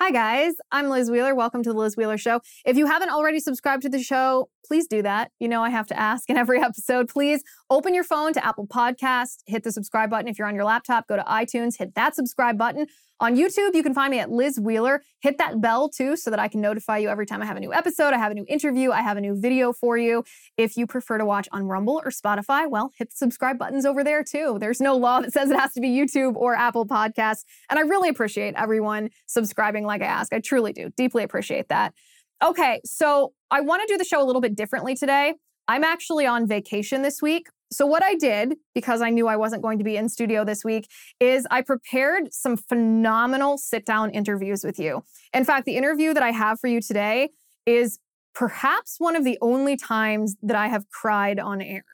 Hi, guys. I'm Liz Wheeler. Welcome to the Liz Wheeler Show. If you haven't already subscribed to the show, please do that. You know, I have to ask in every episode. Please open your phone to Apple Podcasts, hit the subscribe button. If you're on your laptop, go to iTunes, hit that subscribe button. On YouTube, you can find me at Liz Wheeler. Hit that bell too so that I can notify you every time I have a new episode, I have a new interview, I have a new video for you. If you prefer to watch on Rumble or Spotify, well, hit the subscribe buttons over there too. There's no law that says it has to be YouTube or Apple Podcasts. And I really appreciate everyone subscribing like I ask. I truly do. Deeply appreciate that. Okay, so I want to do the show a little bit differently today. I'm actually on vacation this week. So, what I did, because I knew I wasn't going to be in studio this week, is I prepared some phenomenal sit down interviews with you. In fact, the interview that I have for you today is perhaps one of the only times that I have cried on air.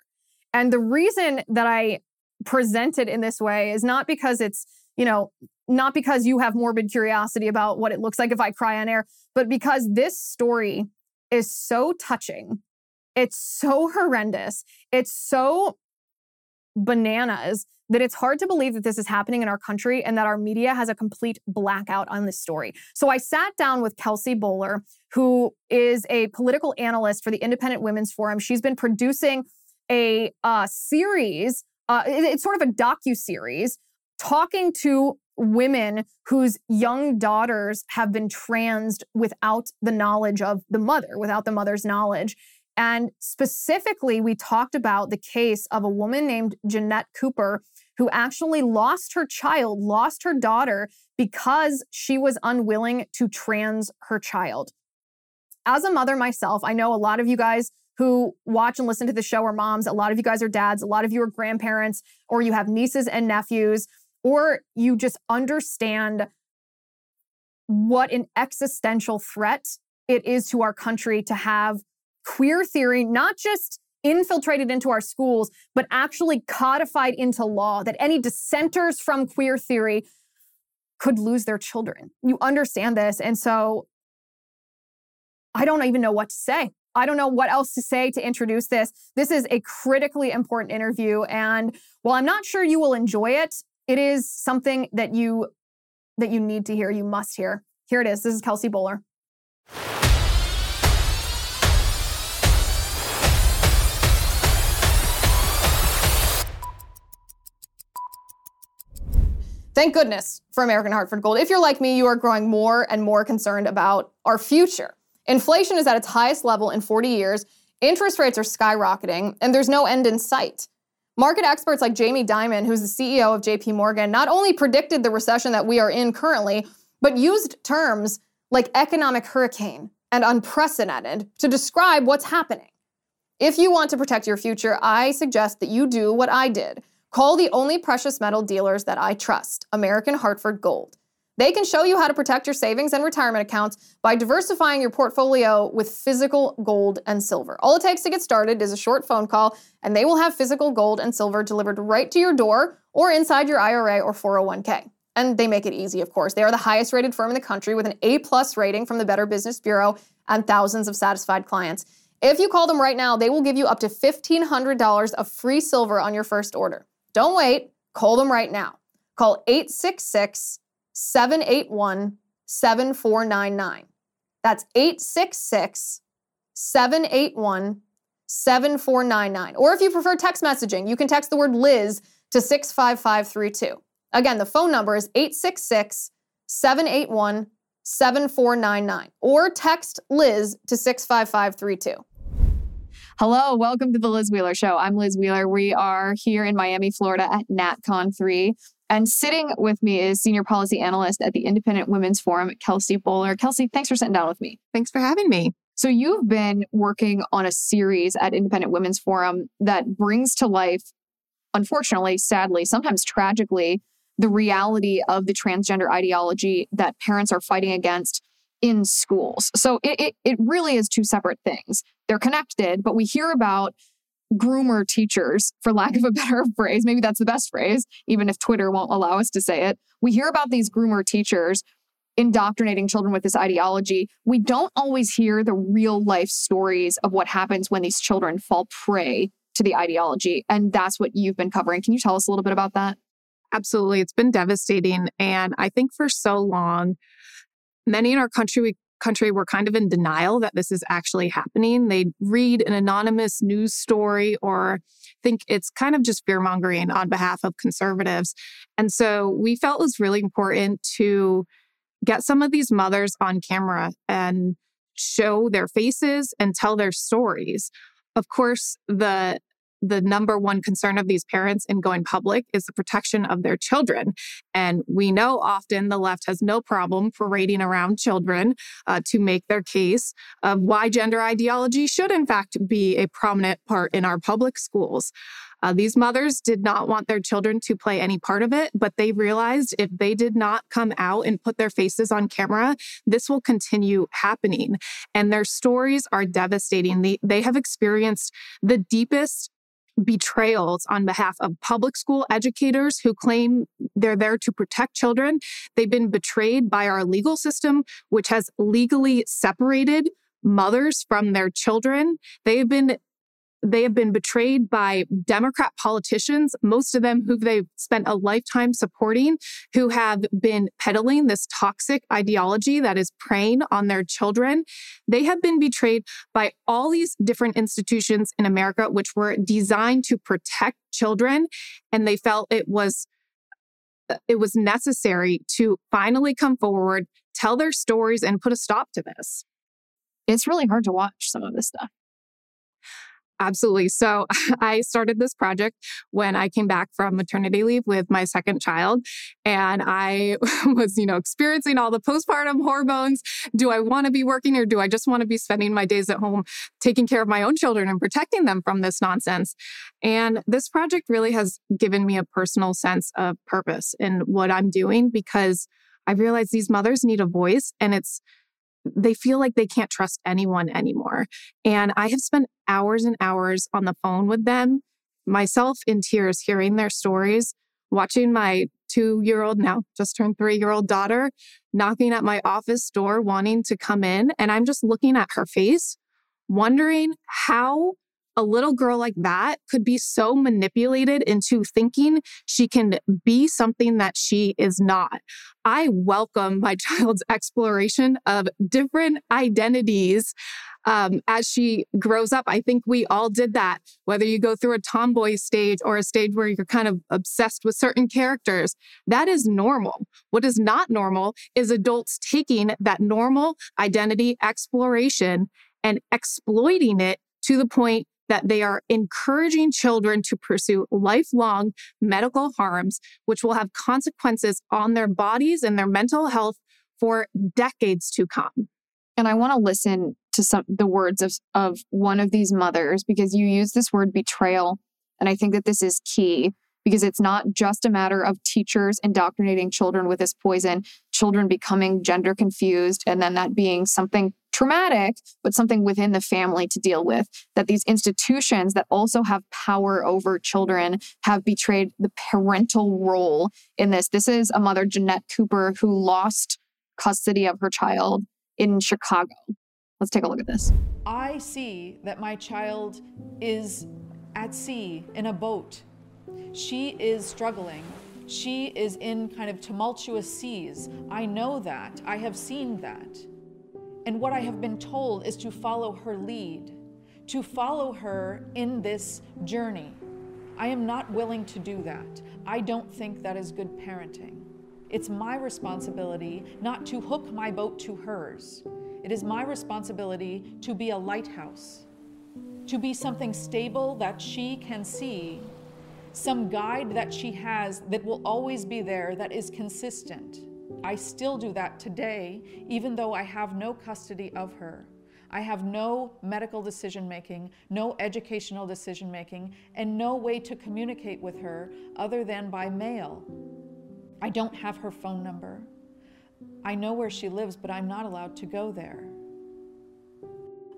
And the reason that I present it in this way is not because it's, you know, not because you have morbid curiosity about what it looks like if I cry on air, but because this story is so touching it's so horrendous. It's so bananas that it's hard to believe that this is happening in our country and that our media has a complete blackout on this story. So I sat down with Kelsey Bolar, who is a political analyst for the Independent Women's Forum. She's been producing a uh, series. Uh, it's sort of a docu series talking to women whose young daughters have been transed without the knowledge of the mother, without the mother's knowledge. And specifically, we talked about the case of a woman named Jeanette Cooper who actually lost her child, lost her daughter because she was unwilling to trans her child. As a mother myself, I know a lot of you guys who watch and listen to the show are moms. A lot of you guys are dads. A lot of you are grandparents, or you have nieces and nephews, or you just understand what an existential threat it is to our country to have queer theory, not just infiltrated into our schools, but actually codified into law, that any dissenters from queer theory could lose their children. You understand this. And so I don't even know what to say. I don't know what else to say to introduce this. This is a critically important interview. And while I'm not sure you will enjoy it, it is something that you that you need to hear, you must hear. Here it is. This is Kelsey Bolar. Thank goodness for American Hartford Gold. If you're like me, you are growing more and more concerned about our future. Inflation is at its highest level in 40 years, interest rates are skyrocketing, and there's no end in sight. Market experts like Jamie Dimon, who's the CEO of JP Morgan, not only predicted the recession that we are in currently, but used terms like economic hurricane and unprecedented to describe what's happening. If you want to protect your future, I suggest that you do what I did Call the only precious metal dealers that I trust, American Hartford Gold. They can show you how to protect your savings and retirement accounts by diversifying your portfolio with physical gold and silver. All it takes to get started is a short phone call, and they will have physical gold and silver delivered right to your door or inside your IRA or 401k. And they make it easy, of course. They are the highest rated firm in the country with an A plus rating from the Better Business Bureau and thousands of satisfied clients. If you call them right now, they will give you up to $1,500 of free silver on your first order. Don't wait. Call them right now. Call 866 781 7499. That's 866 781 7499. Or if you prefer text messaging, you can text the word Liz to 65532. Again, the phone number is 866 781 7499. Or text Liz to 65532. Hello, welcome to the Liz Wheeler Show. I'm Liz Wheeler. We are here in Miami, Florida at NatCon 3. And sitting with me is Senior Policy Analyst at the Independent Women's Forum, Kelsey Bolar. Kelsey, thanks for sitting down with me. Thanks for having me. So, you've been working on a series at Independent Women's Forum that brings to life, unfortunately, sadly, sometimes tragically, the reality of the transgender ideology that parents are fighting against in schools. So it, it, it really is two separate things. They're connected, but we hear about groomer teachers, for lack of a better phrase. Maybe that's the best phrase, even if Twitter won't allow us to say it. We hear about these groomer teachers indoctrinating children with this ideology. We don't always hear the real life stories of what happens when these children fall prey to the ideology. And that's what you've been covering. Can you tell us a little bit about that? Absolutely. It's been devastating. And I think for so long, many in our country country were kind of in denial that this is actually happening. They'd read an anonymous news story or think it's kind of just fear mongering on behalf of conservatives. And so we felt it was really important to get some of these mothers on camera and show their faces and tell their stories. Of course, the the number one concern of these parents in going public is the protection of their children. And we know often the left has no problem parading around children uh, to make their case of why gender ideology should, in fact, be a prominent part in our public schools. Uh, these mothers did not want their children to play any part of it, but they realized if they did not come out and put their faces on camera, this will continue happening. And their stories are devastating. They, they have experienced the deepest betrayals on behalf of public school educators who claim they're there to protect children. They've been betrayed by our legal system, which has legally separated mothers from their children. They have been they have been betrayed by Democrat politicians, most of them who they've spent a lifetime supporting, who have been peddling this toxic ideology that is preying on their children. They have been betrayed by all these different institutions in America, which were designed to protect children. And they felt it was it was necessary to finally come forward, tell their stories, and put a stop to this. It's really hard to watch some of this stuff. Absolutely. So I started this project when I came back from maternity leave with my second child. And I was, you know, experiencing all the postpartum hormones. Do I want to be working or do I just want to be spending my days at home taking care of my own children and protecting them from this nonsense? And this project really has given me a personal sense of purpose in what I'm doing because I realize these mothers need a voice and it's they feel like they can't trust anyone anymore. And I have spent hours and hours on the phone with them, myself in tears, hearing their stories, watching my two year old, now just turned three year old daughter knocking at my office door, wanting to come in. And I'm just looking at her face, wondering how a little girl like that could be so manipulated into thinking she can be something that she is not. I welcome my child's exploration of different identities um, as she grows up. I think we all did that, whether you go through a tomboy stage or a stage where you're kind of obsessed with certain characters. That is normal. What is not normal is adults taking that normal identity exploration and exploiting it to the point that they are encouraging children to pursue lifelong medical harms, which will have consequences on their bodies and their mental health for decades to come. And I want to listen to some the words of, of one of these mothers because you use this word betrayal. And I think that this is key because it's not just a matter of teachers indoctrinating children with this poison, children becoming gender confused, and then that being something traumatic, but something within the family to deal with. That these institutions that also have power over children have betrayed the parental role in this. This is a mother, Jeanette Cooper, who lost custody of her child in Chicago. Let's take a look at this. I see that my child is at sea in a boat she is struggling. She is in kind of tumultuous seas. I know that. I have seen that. And what I have been told is to follow her lead, to follow her in this journey. I am not willing to do that. I don't think that is good parenting. It's my responsibility not to hook my boat to hers. It is my responsibility to be a lighthouse, to be something stable that she can see some guide that she has that will always be there that is consistent. I still do that today, even though I have no custody of her. I have no medical decision making, no educational decision making, and no way to communicate with her other than by mail. I don't have her phone number. I know where she lives, but I'm not allowed to go there.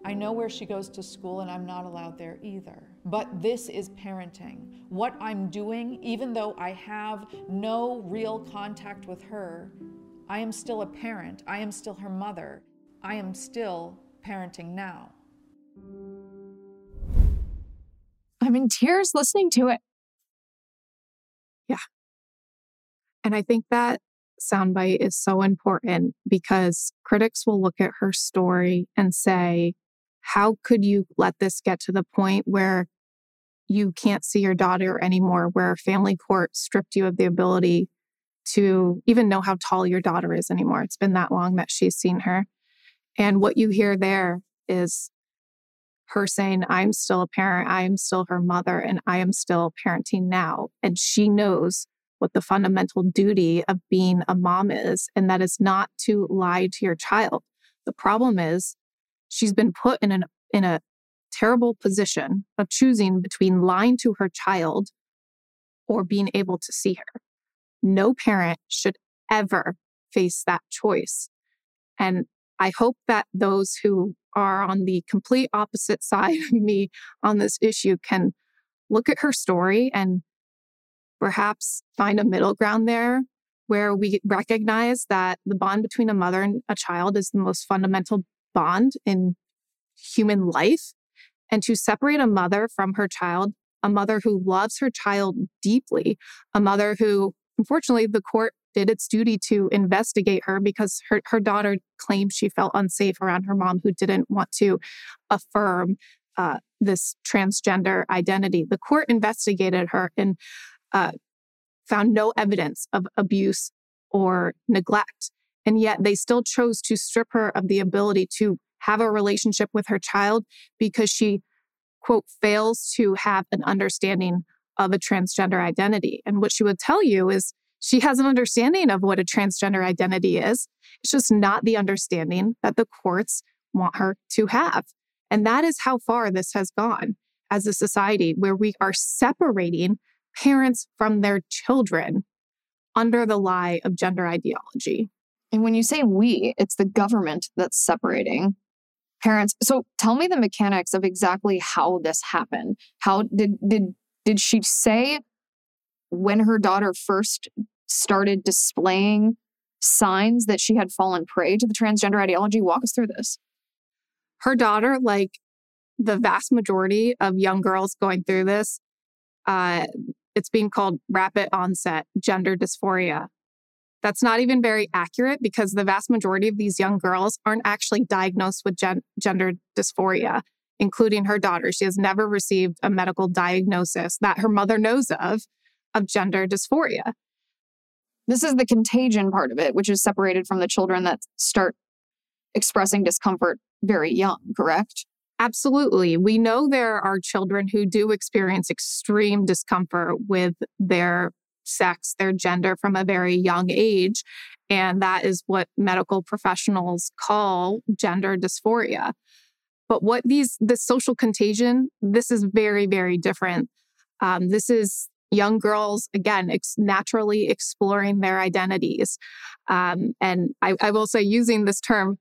I know where she goes to school, and I'm not allowed there either. But this is parenting. What I'm doing, even though I have no real contact with her, I am still a parent. I am still her mother. I am still parenting now. I'm in tears listening to it. Yeah. And I think that soundbite is so important because critics will look at her story and say, How could you let this get to the point where you can't see your daughter anymore, where family court stripped you of the ability to even know how tall your daughter is anymore? It's been that long that she's seen her. And what you hear there is her saying, I'm still a parent, I am still her mother, and I am still parenting now. And she knows what the fundamental duty of being a mom is, and that is not to lie to your child. The problem is she's been put in an in a terrible position of choosing between lying to her child or being able to see her. No parent should ever face that choice. And I hope that those who are on the complete opposite side of me on this issue can look at her story and perhaps find a middle ground there where we recognize that the bond between a mother and a child is the most fundamental bond in human life. And to separate a mother from her child, a mother who loves her child deeply, a mother who, unfortunately, the court did its duty to investigate her because her, her daughter claimed she felt unsafe around her mom, who didn't want to affirm uh, this transgender identity. The court investigated her and uh, found no evidence of abuse or neglect. And yet they still chose to strip her of the ability to have a relationship with her child because she, quote, fails to have an understanding of a transgender identity. And what she would tell you is she has an understanding of what a transgender identity is. It's just not the understanding that the courts want her to have. And that is how far this has gone as a society where we are separating parents from their children under the lie of gender ideology. And when you say we, it's the government that's separating parents. So tell me the mechanics of exactly how this happened. How did did did she say when her daughter first started displaying signs that she had fallen prey to the transgender ideology? Walk us through this. Her daughter, like the vast majority of young girls going through this, uh, it's being called rapid onset gender dysphoria. That's not even very accurate because the vast majority of these young girls aren't actually diagnosed with gen- gender dysphoria, including her daughter. She has never received a medical diagnosis that her mother knows of of gender dysphoria. This is the contagion part of it, which is separated from the children that start expressing discomfort very young, correct? Absolutely. We know there are children who do experience extreme discomfort with their sex, their gender from a very young age. And that is what medical professionals call gender dysphoria. But what these, this social contagion, this is very, very different. Um, this is young girls, again, ex- naturally exploring their identities. Um, and I, I, will say, using this term,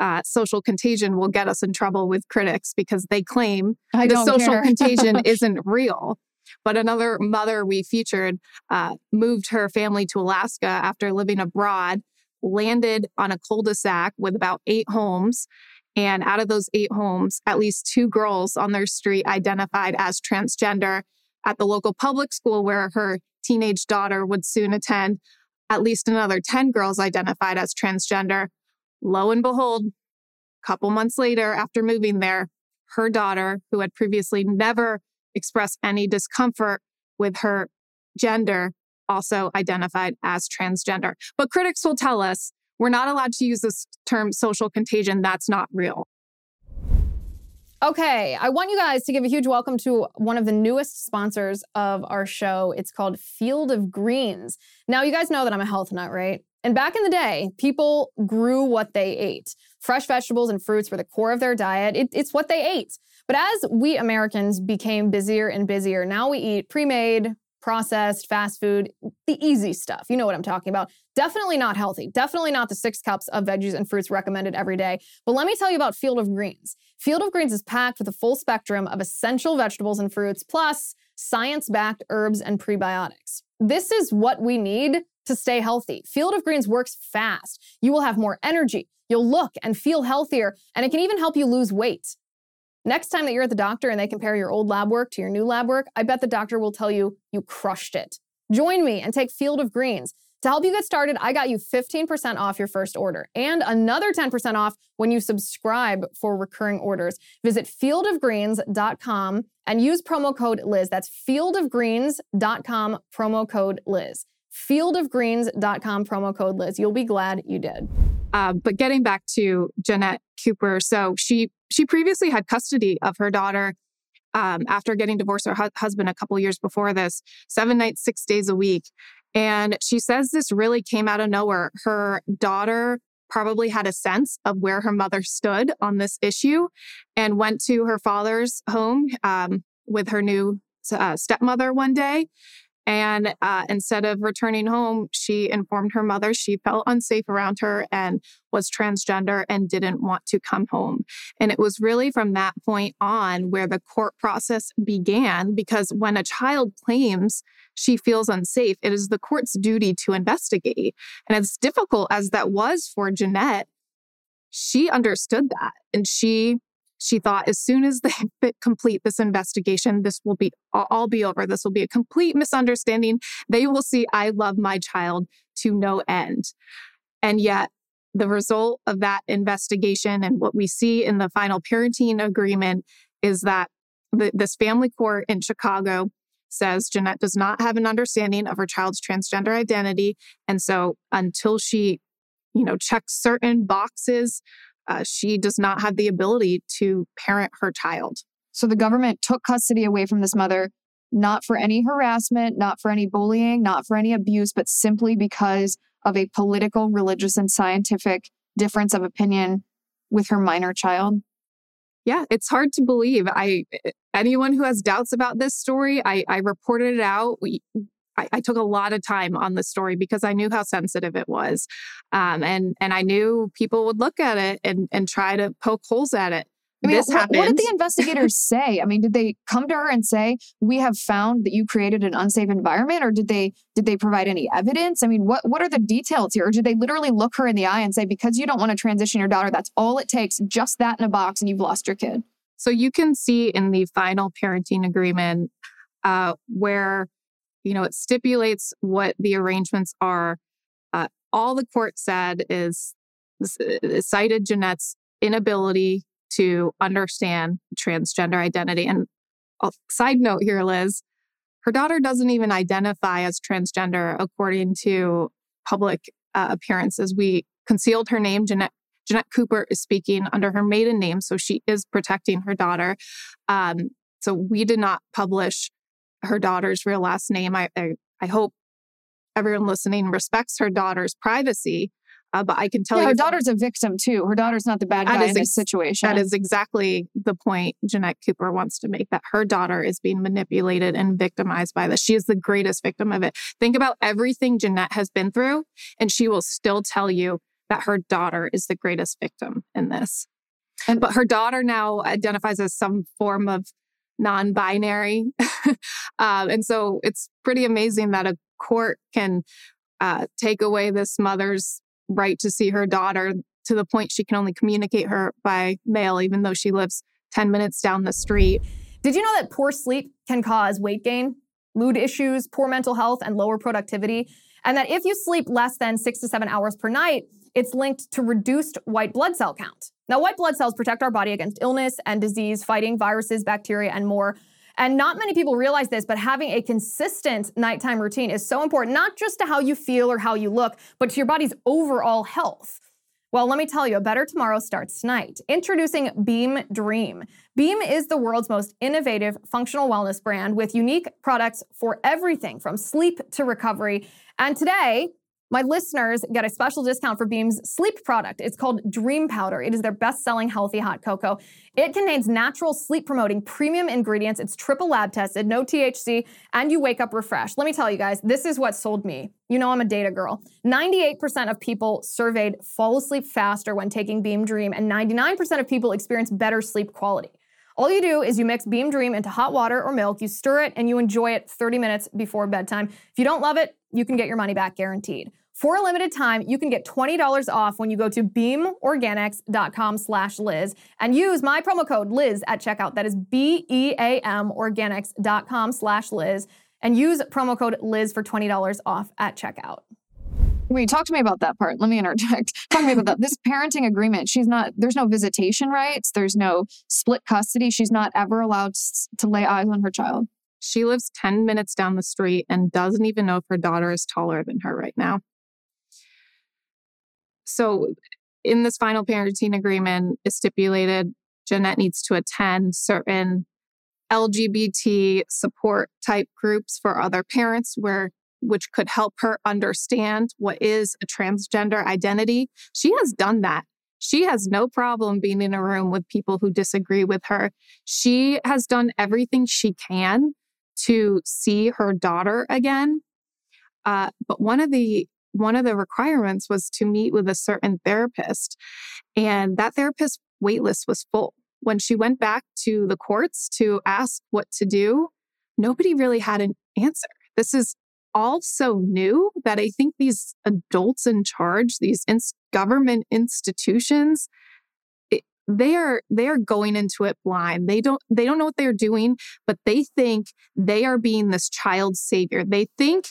uh, social contagion will get us in trouble with critics because they claim the social contagion isn't real. But another mother we featured uh, moved her family to Alaska after living abroad, landed on a cul de sac with about eight homes. And out of those eight homes, at least two girls on their street identified as transgender at the local public school where her teenage daughter would soon attend, at least another 10 girls identified as transgender. Lo and behold, a couple months later, after moving there, her daughter, who had previously never expressed any discomfort with her gender, also identified as transgender. But critics will tell us we're not allowed to use this term social contagion. That's not real. Okay, I want you guys to give a huge welcome to one of the newest sponsors of our show. It's called Field of Greens. Now, you guys know that I'm a health nut, right? And back in the day, people grew what they ate. Fresh vegetables and fruits were the core of their diet. It, it's what they ate. But as we Americans became busier and busier, now we eat pre made, processed, fast food, the easy stuff. You know what I'm talking about. Definitely not healthy. Definitely not the six cups of veggies and fruits recommended every day. But let me tell you about Field of Greens. Field of Greens is packed with a full spectrum of essential vegetables and fruits, plus science backed herbs and prebiotics. This is what we need to stay healthy. Field of Greens works fast. You will have more energy, you'll look and feel healthier, and it can even help you lose weight. Next time that you're at the doctor and they compare your old lab work to your new lab work, I bet the doctor will tell you you crushed it. Join me and take Field of Greens. To help you get started, I got you 15% off your first order and another 10% off when you subscribe for recurring orders. Visit fieldofgreens.com and use promo code Liz. That's fieldofgreens.com, promo code Liz. Fieldofgreens.com, promo code Liz. You'll be glad you did. Uh, but getting back to Jeanette Cooper, so she she previously had custody of her daughter um, after getting divorced her hu- husband a couple years before this, seven nights, six days a week. And she says this really came out of nowhere. Her daughter probably had a sense of where her mother stood on this issue and went to her father's home um, with her new uh, stepmother one day and uh, instead of returning home, she informed her mother she felt unsafe around her and was transgender and didn't want to come home. And it was really from that point on where the court process began, because when a child claims she feels unsafe, it is the court's duty to investigate. And as difficult as that was for Jeanette, she understood that and she she thought as soon as they complete this investigation, this will be all be over. This will be a complete misunderstanding. They will see I love my child to no end. And yet, the result of that investigation and what we see in the final parenting agreement is that the, this family court in Chicago says Jeanette does not have an understanding of her child's transgender identity. And so until she, you know, checks certain boxes uh, she does not have the ability to parent her child. So the government took custody away from this mother, not for any harassment, not for any bullying, not for any abuse, but simply because of a political, religious, and scientific difference of opinion with her minor child. Yeah, it's hard to believe. I anyone who has doubts about this story, I, I reported it out. We, I, I, took a lot of time on the story because I knew how sensitive it was, um, and and I knew people would look at it and and try to poke holes at it. I mean, what, what, did the investigators say? I mean, did they come to her and say, "We have found that you created an unsafe environment," or did they did they provide any evidence? I mean, what what are the details here? Or did they literally look her in the eye and say, "Because you don't want to transition your daughter, that's all it takes, just that in a box, and you've lost your kid." So you can see in the final parenting agreement uh, where you know, it stipulates what the arrangements are. Uh, all the court said is uh, cited Jeanette's inability to understand transgender identity. And a side note here, Liz, her daughter doesn't even identify as transgender according to public uh, appearances. We concealed her name. Jeanette Jeanette Cooper is speaking under her maiden name, so she is protecting her daughter. Um, so we did not publish her daughter's real last name. I, I, I hope everyone listening respects her daughter's privacy. Uh, but I can tell yeah, you, her daughter's a victim too. Her daughter's not the bad guy in ex- this situation. That is exactly the point Jeanette Cooper wants to make. That her daughter is being manipulated and victimized by this. She is the greatest victim of it. Think about everything Jeanette has been through, and she will still tell you that her daughter is the greatest victim in this. And but her daughter now identifies as some form of non binary. um, and so it's pretty amazing that a court can uh, take away this mother's right to see her daughter to the point she can only communicate her by mail, even though she lives 10 minutes down the street. Did you know that poor sleep can cause weight gain, mood issues, poor mental health, and lower productivity? And that if you sleep less than six to seven hours per night, it's linked to reduced white blood cell count. Now, white blood cells protect our body against illness and disease, fighting viruses, bacteria, and more. And not many people realize this, but having a consistent nighttime routine is so important, not just to how you feel or how you look, but to your body's overall health. Well, let me tell you, a better tomorrow starts tonight. Introducing Beam Dream. Beam is the world's most innovative functional wellness brand with unique products for everything from sleep to recovery. And today, my listeners get a special discount for Beam's sleep product. It's called Dream Powder. It is their best selling healthy hot cocoa. It contains natural sleep promoting premium ingredients. It's triple lab tested, no THC, and you wake up refreshed. Let me tell you guys, this is what sold me. You know, I'm a data girl. 98% of people surveyed fall asleep faster when taking Beam Dream, and 99% of people experience better sleep quality. All you do is you mix Beam Dream into hot water or milk, you stir it, and you enjoy it 30 minutes before bedtime. If you don't love it, you can get your money back guaranteed. For a limited time, you can get $20 off when you go to beamorganics.com slash Liz and use my promo code Liz at checkout. That is B-E-A-M organics.com slash Liz and use promo code Liz for $20 off at checkout. Wait, talk to me about that part. Let me interject. Talk to me about that. This parenting agreement, she's not, there's no visitation rights, there's no split custody. She's not ever allowed to lay eyes on her child. She lives 10 minutes down the street and doesn't even know if her daughter is taller than her right now. So, in this final parenting agreement, it's stipulated Jeanette needs to attend certain LGBT support type groups for other parents where which could help her understand what is a transgender identity. She has done that. She has no problem being in a room with people who disagree with her. She has done everything she can to see her daughter again. Uh, but one of the one of the requirements was to meet with a certain therapist, and that therapist waitlist was full. When she went back to the courts to ask what to do, nobody really had an answer. This is all so new that I think these adults in charge, these government institutions, it, they are they are going into it blind. They don't they don't know what they're doing, but they think they are being this child's savior. They think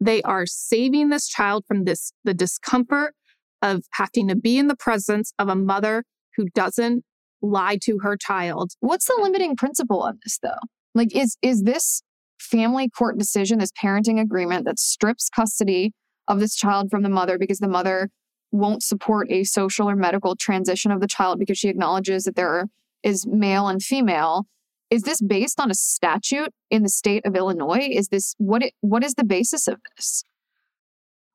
they are saving this child from this the discomfort of having to be in the presence of a mother who doesn't lie to her child. What's the limiting principle of this though? Like is is this family court decision, this parenting agreement that strips custody of this child from the mother because the mother won't support a social or medical transition of the child because she acknowledges that there is male and female. Is this based on a statute in the state of Illinois? Is this what it, what is the basis of this?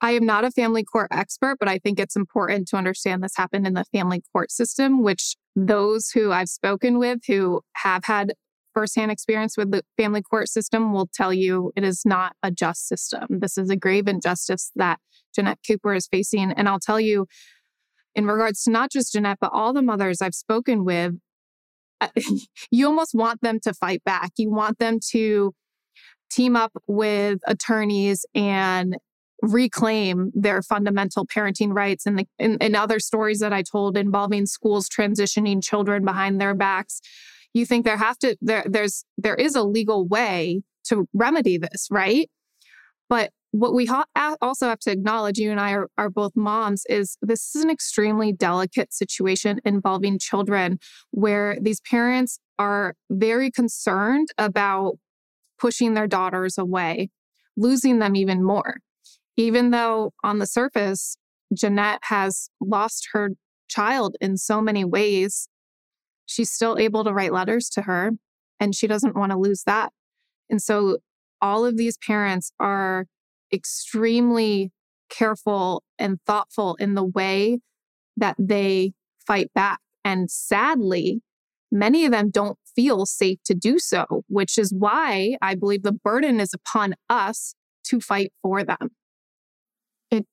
I am not a family court expert, but I think it's important to understand this happened in the family court system, which those who I've spoken with who have had firsthand experience with the family court system will tell you it is not a just system. This is a grave injustice that Jeanette Cooper is facing. And I'll tell you, in regards to not just Jeanette, but all the mothers I've spoken with, you almost want them to fight back. You want them to team up with attorneys and reclaim their fundamental parenting rights and in, in other stories that I told involving schools transitioning children behind their backs you think there have to there there's there is a legal way to remedy this, right? But what we ha- also have to acknowledge, you and I are, are both moms, is this is an extremely delicate situation involving children where these parents are very concerned about pushing their daughters away, losing them even more. Even though on the surface, Jeanette has lost her child in so many ways, she's still able to write letters to her and she doesn't want to lose that. And so all of these parents are extremely careful and thoughtful in the way that they fight back. And sadly, many of them don't feel safe to do so, which is why I believe the burden is upon us to fight for them. It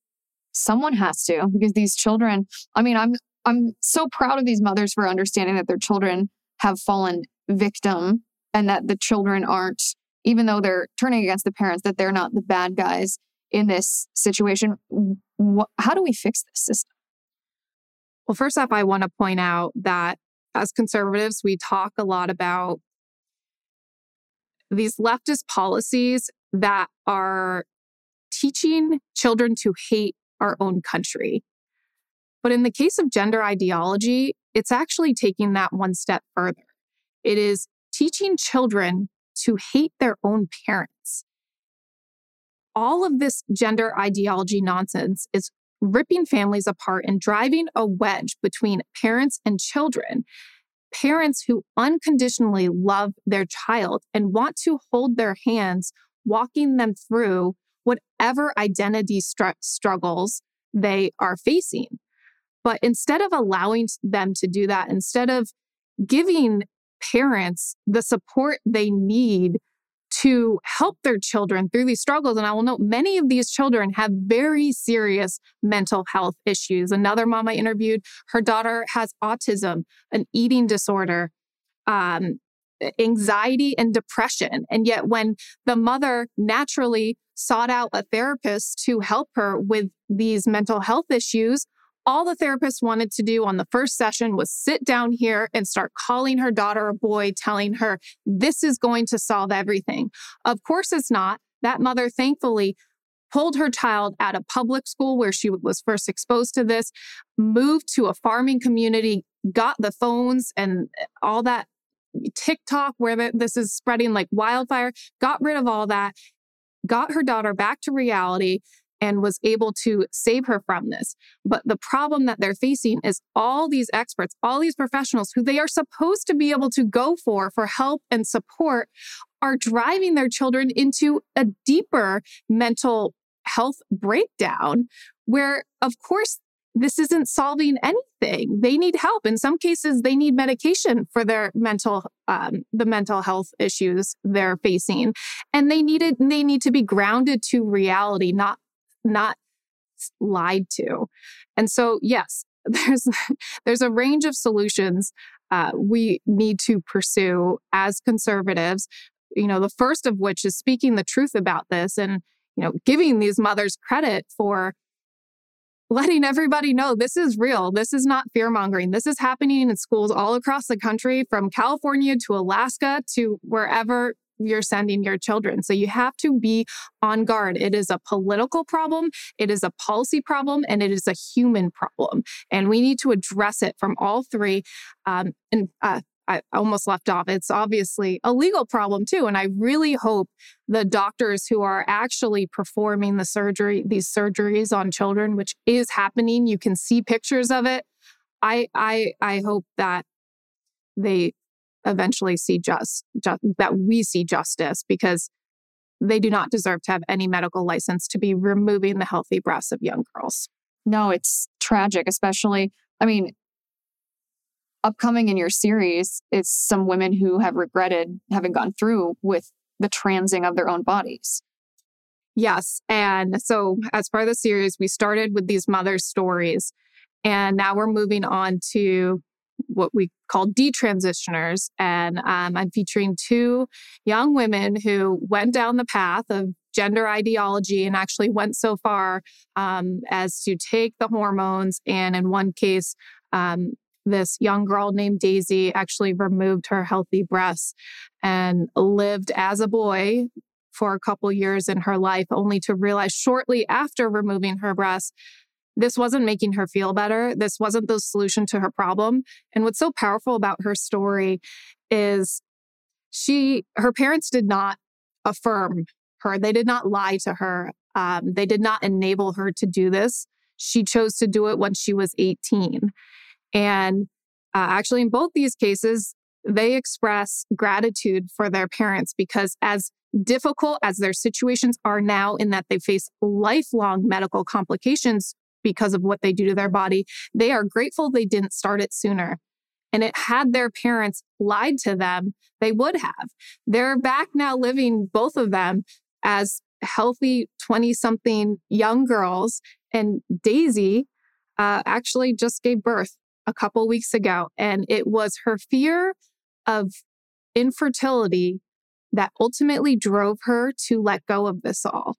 someone has to because these children, I mean, I'm I'm so proud of these mothers for understanding that their children have fallen victim and that the children aren't, even though they're turning against the parents, that they're not the bad guys in this situation. how do we fix this system? Well, first off, I want to point out that as conservatives, we talk a lot about these leftist policies that are teaching children to hate our own country. But in the case of gender ideology, it's actually taking that one step further. It is teaching children to hate their own parents. All of this gender ideology nonsense is ripping families apart and driving a wedge between parents and children. Parents who unconditionally love their child and want to hold their hands, walking them through whatever identity str- struggles they are facing. But instead of allowing them to do that, instead of giving parents the support they need to help their children through these struggles. And I will note many of these children have very serious mental health issues. Another mom I interviewed, her daughter has autism, an eating disorder, um, anxiety, and depression. And yet, when the mother naturally sought out a therapist to help her with these mental health issues, all the therapist wanted to do on the first session was sit down here and start calling her daughter a boy, telling her this is going to solve everything. Of course, it's not. That mother, thankfully, pulled her child out of public school where she was first exposed to this, moved to a farming community, got the phones and eh, all that TikTok where this is spreading like wildfire, got rid of all that, got her daughter back to reality and was able to save her from this. But the problem that they're facing is all these experts, all these professionals who they are supposed to be able to go for for help and support are driving their children into a deeper mental health breakdown where of course this isn't solving anything. They need help. In some cases, they need medication for their mental, um, the mental health issues they're facing, and they need it. They need to be grounded to reality, not not lied to. And so, yes, there's there's a range of solutions uh, we need to pursue as conservatives. You know, the first of which is speaking the truth about this, and you know, giving these mothers credit for letting everybody know this is real. This is not fear mongering. This is happening in schools all across the country, from California to Alaska to wherever you're sending your children. So you have to be on guard. It is a political problem, it is a policy problem, and it is a human problem. And we need to address it from all three. Um, and uh, I almost left off. It's obviously a legal problem too. And I really hope the doctors who are actually performing the surgery, these surgeries on children, which is happening, you can see pictures of it. I I I hope that they eventually see just, just that we see justice because they do not deserve to have any medical license to be removing the healthy breasts of young girls. No, it's tragic, especially. I mean, upcoming in your series is some women who have regretted having gone through with the transing of their own bodies. Yes. And so, as part of the series, we started with these mothers' stories. And now we're moving on to what we call detransitioners. And um, I'm featuring two young women who went down the path of gender ideology and actually went so far um, as to take the hormones and, in one case, um, this young girl named Daisy actually removed her healthy breasts and lived as a boy for a couple years in her life, only to realize shortly after removing her breasts, this wasn't making her feel better. This wasn't the solution to her problem. And what's so powerful about her story is she, her parents did not affirm her, they did not lie to her, um, they did not enable her to do this. She chose to do it when she was 18. And uh, actually, in both these cases, they express gratitude for their parents because, as difficult as their situations are now, in that they face lifelong medical complications because of what they do to their body, they are grateful they didn't start it sooner. And it had their parents lied to them, they would have. They're back now living, both of them, as healthy 20 something young girls. And Daisy uh, actually just gave birth a couple weeks ago. And it was her fear of infertility that ultimately drove her to let go of this all.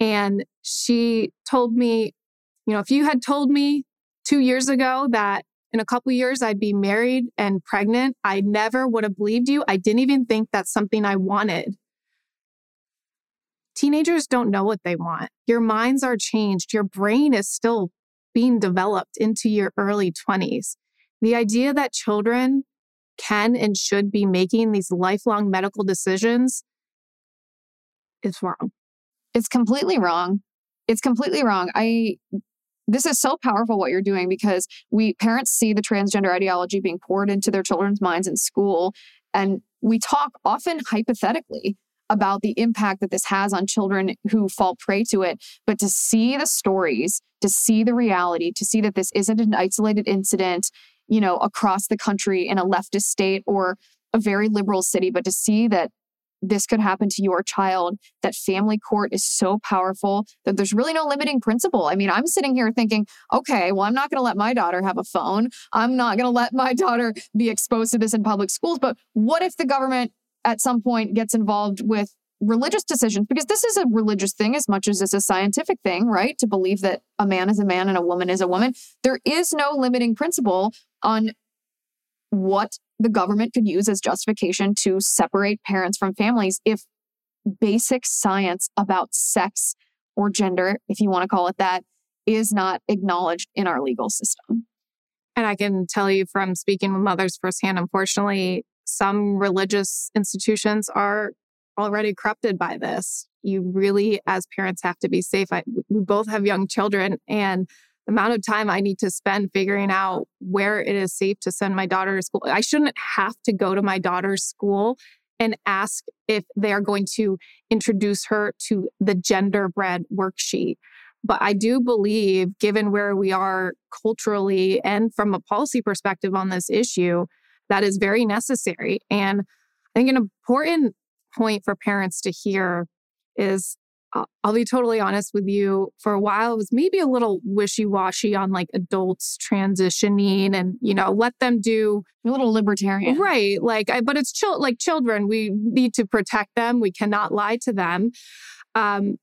And she told me, you know, if you had told me two years ago that in a couple years I'd be married and pregnant, I never would have believed you. I didn't even think that's something I wanted. Teenagers don't know what they want. Your minds are changed. Your brain is still being developed into your early 20s. The idea that children can and should be making these lifelong medical decisions is wrong. It's completely wrong. It's completely wrong. I this is so powerful what you're doing because we parents see the transgender ideology being poured into their children's minds in school and we talk often hypothetically about the impact that this has on children who fall prey to it. But to see the stories, to see the reality, to see that this isn't an isolated incident, you know, across the country in a leftist state or a very liberal city, but to see that this could happen to your child, that family court is so powerful that there's really no limiting principle. I mean, I'm sitting here thinking, okay, well, I'm not going to let my daughter have a phone. I'm not going to let my daughter be exposed to this in public schools. But what if the government at some point gets involved with religious decisions because this is a religious thing as much as it's a scientific thing, right? To believe that a man is a man and a woman is a woman. There is no limiting principle on what the government could use as justification to separate parents from families if basic science about sex or gender, if you want to call it that, is not acknowledged in our legal system. And I can tell you from speaking with mothers firsthand, unfortunately, some religious institutions are already corrupted by this. You really, as parents, have to be safe. I, we both have young children, and the amount of time I need to spend figuring out where it is safe to send my daughter to school. I shouldn't have to go to my daughter's school and ask if they are going to introduce her to the genderbread worksheet. But I do believe, given where we are culturally and from a policy perspective on this issue, that is very necessary. And I think an important point for parents to hear is I'll be totally honest with you. For a while, it was maybe a little wishy washy on like adults transitioning and, you know, let them do a little libertarian. Right. Like, I, but it's chill, like children, we need to protect them. We cannot lie to them. Um,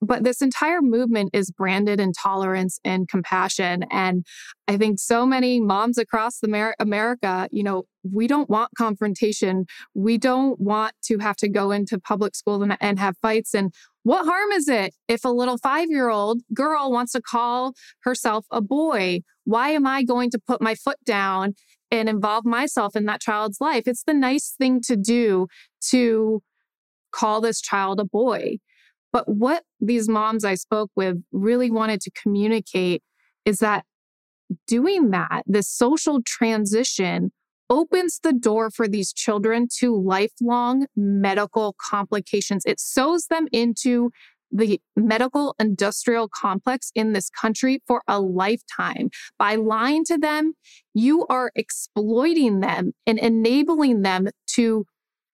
but this entire movement is branded in tolerance and compassion. And I think so many moms across the America, you know, we don't want confrontation. We don't want to have to go into public school and, and have fights. And what harm is it if a little five year old girl wants to call herself a boy? Why am I going to put my foot down and involve myself in that child's life? It's the nice thing to do to call this child a boy. But what these moms I spoke with really wanted to communicate is that doing that, this social transition, opens the door for these children to lifelong medical complications. It sews them into the medical industrial complex in this country for a lifetime. By lying to them, you are exploiting them and enabling them to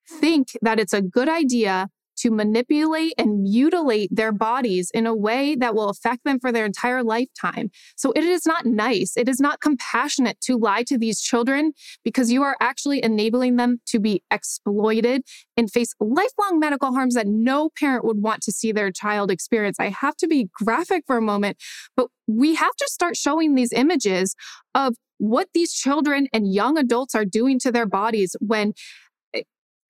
think that it's a good idea to manipulate and mutilate their bodies in a way that will affect them for their entire lifetime. So it is not nice. It is not compassionate to lie to these children because you are actually enabling them to be exploited and face lifelong medical harms that no parent would want to see their child experience. I have to be graphic for a moment, but we have to start showing these images of what these children and young adults are doing to their bodies when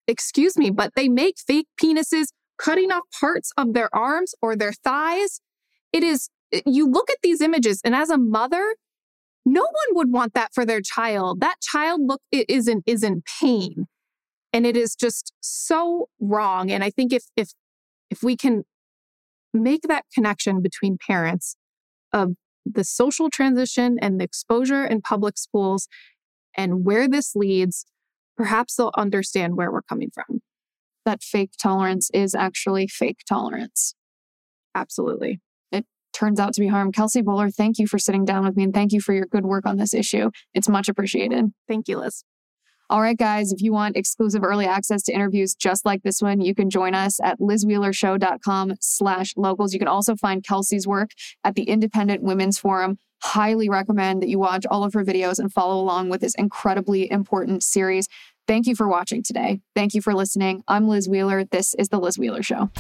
excuse me, but they make fake penises cutting off parts of their arms or their thighs. It is, eh, you look at these images, and as a mother, no one would want that for their child. That child look isn't is in pain. And it is just so wrong. And I think if if if we can make that connection between parents of the social transition and the exposure in public schools and where this leads, perhaps they'll understand where we're coming from. That fake tolerance is actually fake tolerance. Absolutely. It turns out to be harm. Kelsey Bolar, thank you for sitting down with me and thank you for your good work on this issue. It's much appreciated. Thank you, Liz. All right, guys, if you want exclusive early access to interviews just like this one, you can join us at lizwheelershow.com slash locals. You can also find Kelsey's work at the Independent Women's Forum highly recommend that you watch all of her videos and follow along with this incredibly important series. Thank you for watching today. Thank you for listening. I'm Liz Wheeler. This is The Liz Wheeler Show.